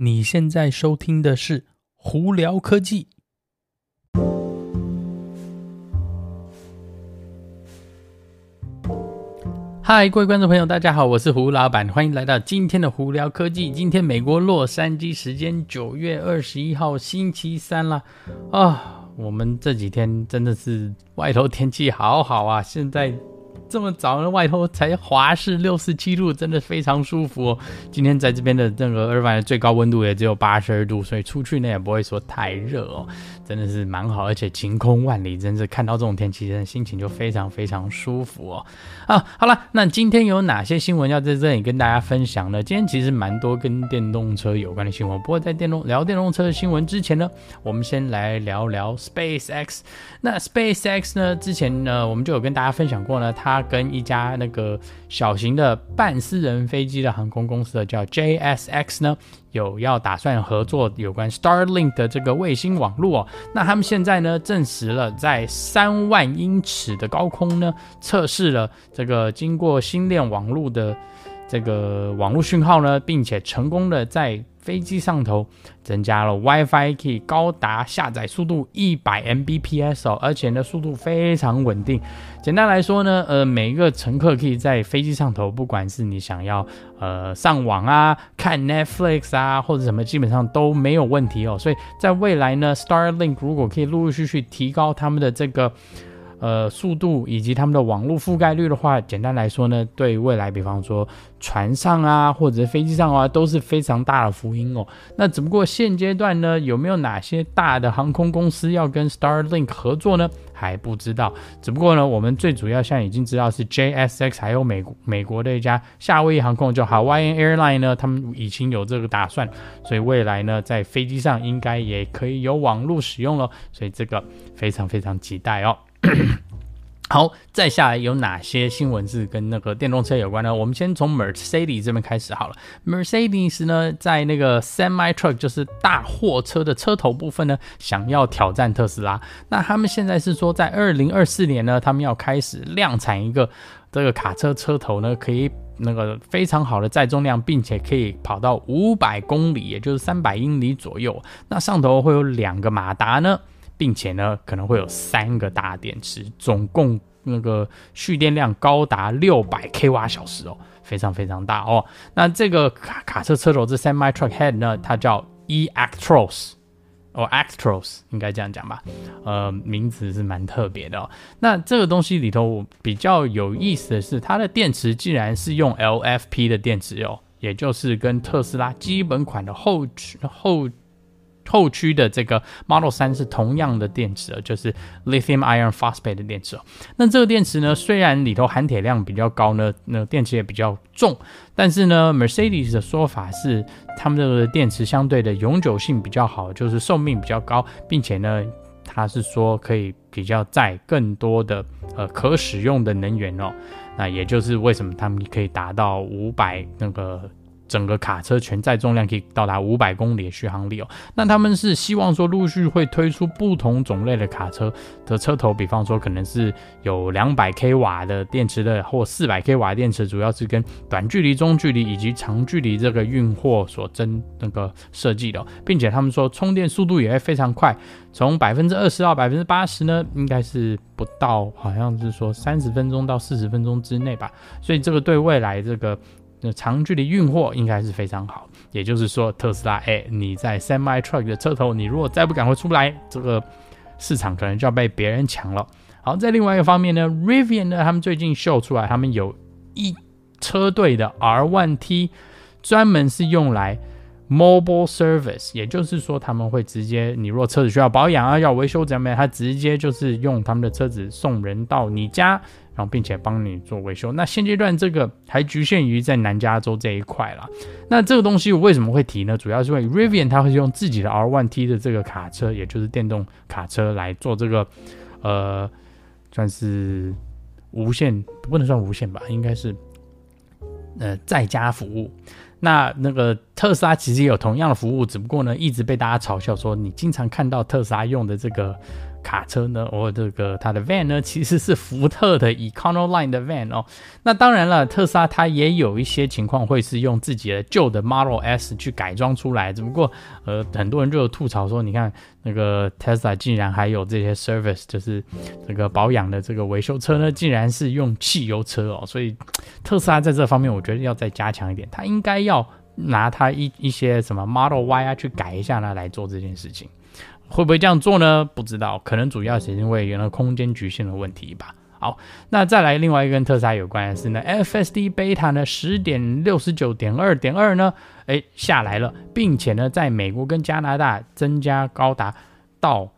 你现在收听的是胡聊科技。嗨，各位观众朋友，大家好，我是胡老板，欢迎来到今天的胡聊科技。今天美国洛杉矶时间九月二十一号星期三了啊，我们这几天真的是外头天气好好啊，现在。这么早呢，外头才华氏六十七度，真的非常舒服哦。今天在这边的这个二万的最高温度也只有八十二度，所以出去呢也不会说太热哦，真的是蛮好。而且晴空万里，真是看到这种天气，真的心情就非常非常舒服哦。啊，好了，那今天有哪些新闻要在这里跟大家分享呢？今天其实蛮多跟电动车有关的新闻，不过在电动聊电动车的新闻之前呢，我们先来聊聊 SpaceX。那 SpaceX 呢，之前呢我们就有跟大家分享过呢，它跟一家那个小型的半私人飞机的航空公司的叫 JSX 呢，有要打算合作有关 Starlink 的这个卫星网络。那他们现在呢证实了，在三万英尺的高空呢测试了这个经过星链网络的这个网络讯号呢，并且成功的在飞机上头增加了 WiFi，可以高达下载速度一百 Mbps 哦，而且呢速度非常稳定。简单来说呢，呃，每一个乘客可以在飞机上头，不管是你想要呃上网啊、看 Netflix 啊或者什么，基本上都没有问题哦。所以在未来呢，Starlink 如果可以陆陆续续提高他们的这个。呃，速度以及他们的网络覆盖率的话，简单来说呢，对未来，比方说船上啊，或者飞机上啊，都是非常大的福音哦。那只不过现阶段呢，有没有哪些大的航空公司要跟 Starlink 合作呢？还不知道。只不过呢，我们最主要现在已经知道是 JSX，还有美国美国的一家夏威夷航空叫 Hawaiian Airline 呢，他们已经有这个打算，所以未来呢，在飞机上应该也可以有网络使用了，所以这个非常非常期待哦。好，再下来有哪些新闻是跟那个电动车有关呢？我们先从 Mercedes 这边开始好了。Mercedes 呢，在那个 Semi Truck 就是大货车的车头部分呢，想要挑战特斯拉。那他们现在是说，在二零二四年呢，他们要开始量产一个这个卡车车头呢，可以那个非常好的载重量，并且可以跑到五百公里，也就是三百英里左右。那上头会有两个马达呢。并且呢，可能会有三个大电池，总共那个蓄电量高达六百 k 瓦小时哦，非常非常大哦。那这个卡卡车车头这 semi truck head 呢，它叫 eActros 哦，Actros 应该这样讲吧？呃，名字是蛮特别的哦。那这个东西里头比较有意思的是，它的电池竟然是用 LFP 的电池哦，也就是跟特斯拉基本款的后驱后。后驱的这个 Model 3是同样的电池，就是 Lithium Iron Phosphate 的电池。那这个电池呢，虽然里头含铁量比较高呢，那电池也比较重，但是呢，Mercedes 的说法是，他们这个电池相对的永久性比较好，就是寿命比较高，并且呢，它是说可以比较载更多的呃可使用的能源哦。那也就是为什么他们可以达到五百那个。整个卡车全载重量可以到达五百公里的续航力哦。那他们是希望说陆续会推出不同种类的卡车的车头，比方说可能是有两百 k 瓦的电池的，或四百 k 瓦电池，主要是跟短距离、中距离以及长距离这个运货所争那个设计的，并且他们说充电速度也会非常快，从百分之二十到百分之八十呢，应该是不到，好像是说三十分钟到四十分钟之内吧。所以这个对未来这个。那长距离运货应该是非常好，也就是说，特斯拉，哎，你在 semi truck 的车头，你如果再不赶快出来，这个市场可能就要被别人抢了。好，在另外一个方面呢，Rivian 呢，他们最近秀出来，他们有一车队的 R1T，专门是用来 mobile service，也就是说，他们会直接，你如果车子需要保养啊，要维修怎么样，他直接就是用他们的车子送人到你家。然后，并且帮你做维修。那现阶段这个还局限于在南加州这一块啦。那这个东西我为什么会提呢？主要是因为 Rivian 它会用自己的 R1T 的这个卡车，也就是电动卡车来做这个，呃，算是无线，不能算无线吧，应该是呃在家服务。那那个特斯拉其实也有同样的服务，只不过呢一直被大家嘲笑说，你经常看到特斯拉用的这个。卡车呢，我这个它的 van 呢，其实是福特的 Econoline 的 van 哦。那当然了，特斯拉它也有一些情况会是用自己的旧的 Model S 去改装出来，只不过呃，很多人就有吐槽说，你看那个 Tesla 竟然还有这些 service，就是这个保养的这个维修车呢，竟然是用汽油车哦。所以特斯拉在这方面，我觉得要再加强一点，它应该要拿它一一些什么 Model Y 啊去改一下呢，来做这件事情。会不会这样做呢？不知道，可能主要是因为原来空间局限的问题吧。好，那再来另外一个跟特斯拉有关的是呢，FSD Beta 呢十点六十九点二点二呢，哎下来了，并且呢，在美国跟加拿大增加高达到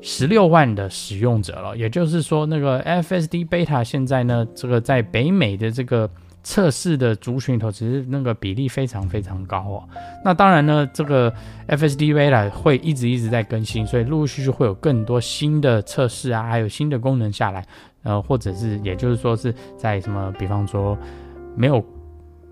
十六万的使用者了。也就是说，那个 FSD Beta 现在呢，这个在北美的这个。测试的族群里头，其实那个比例非常非常高哦。那当然呢，这个 FSD Beta 会一直一直在更新，所以陆陆续续会有更多新的测试啊，还有新的功能下来。呃，或者是也就是说是在什么，比方说没有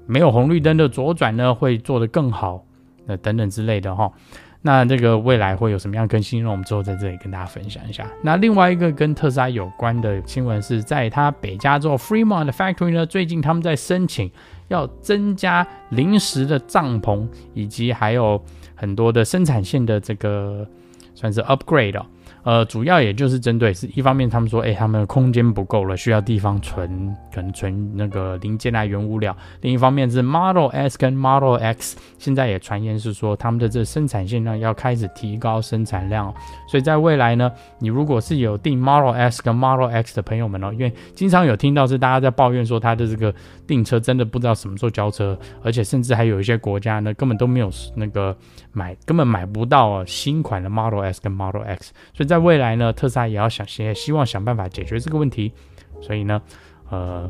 没有红绿灯的左转呢，会做得更好，呃等等之类的哈。那这个未来会有什么样更新呢？我们之后在这里跟大家分享一下。那另外一个跟特斯拉有关的新闻是在它北加州 Fremont Factory 呢，最近他们在申请要增加临时的帐篷，以及还有很多的生产线的这个算是 upgrade 哦。呃，主要也就是针对是一方面，他们说，哎，他们的空间不够了，需要地方存，可能存那个零件啊、原物料。另一方面是 Model S 跟 Model X，现在也传言是说，他们的这生产线呢要开始提高生产量。所以在未来呢，你如果是有订 Model S 跟 Model X 的朋友们哦，因为经常有听到是大家在抱怨说，他的这个订车真的不知道什么时候交车，而且甚至还有一些国家呢根本都没有那个买，根本买不到新款的 Model S 跟 Model X，所以。在未来呢，特斯拉也要想些，希望想办法解决这个问题。所以呢，呃，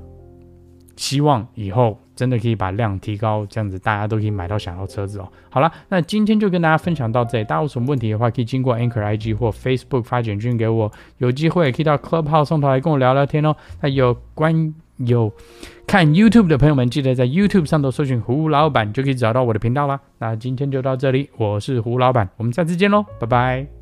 希望以后真的可以把量提高，这样子大家都可以买到想要车子哦。好了，那今天就跟大家分享到这里。大家有什么问题的话，可以经过 Anchor IG 或 Facebook 发简讯给我。有机会可以到 Clubhouse 上头来跟我聊聊天哦。那有关有看 YouTube 的朋友们，记得在 YouTube 上头搜寻胡老板，就可以找到我的频道啦。那今天就到这里，我是胡老板，我们下次见喽，拜拜。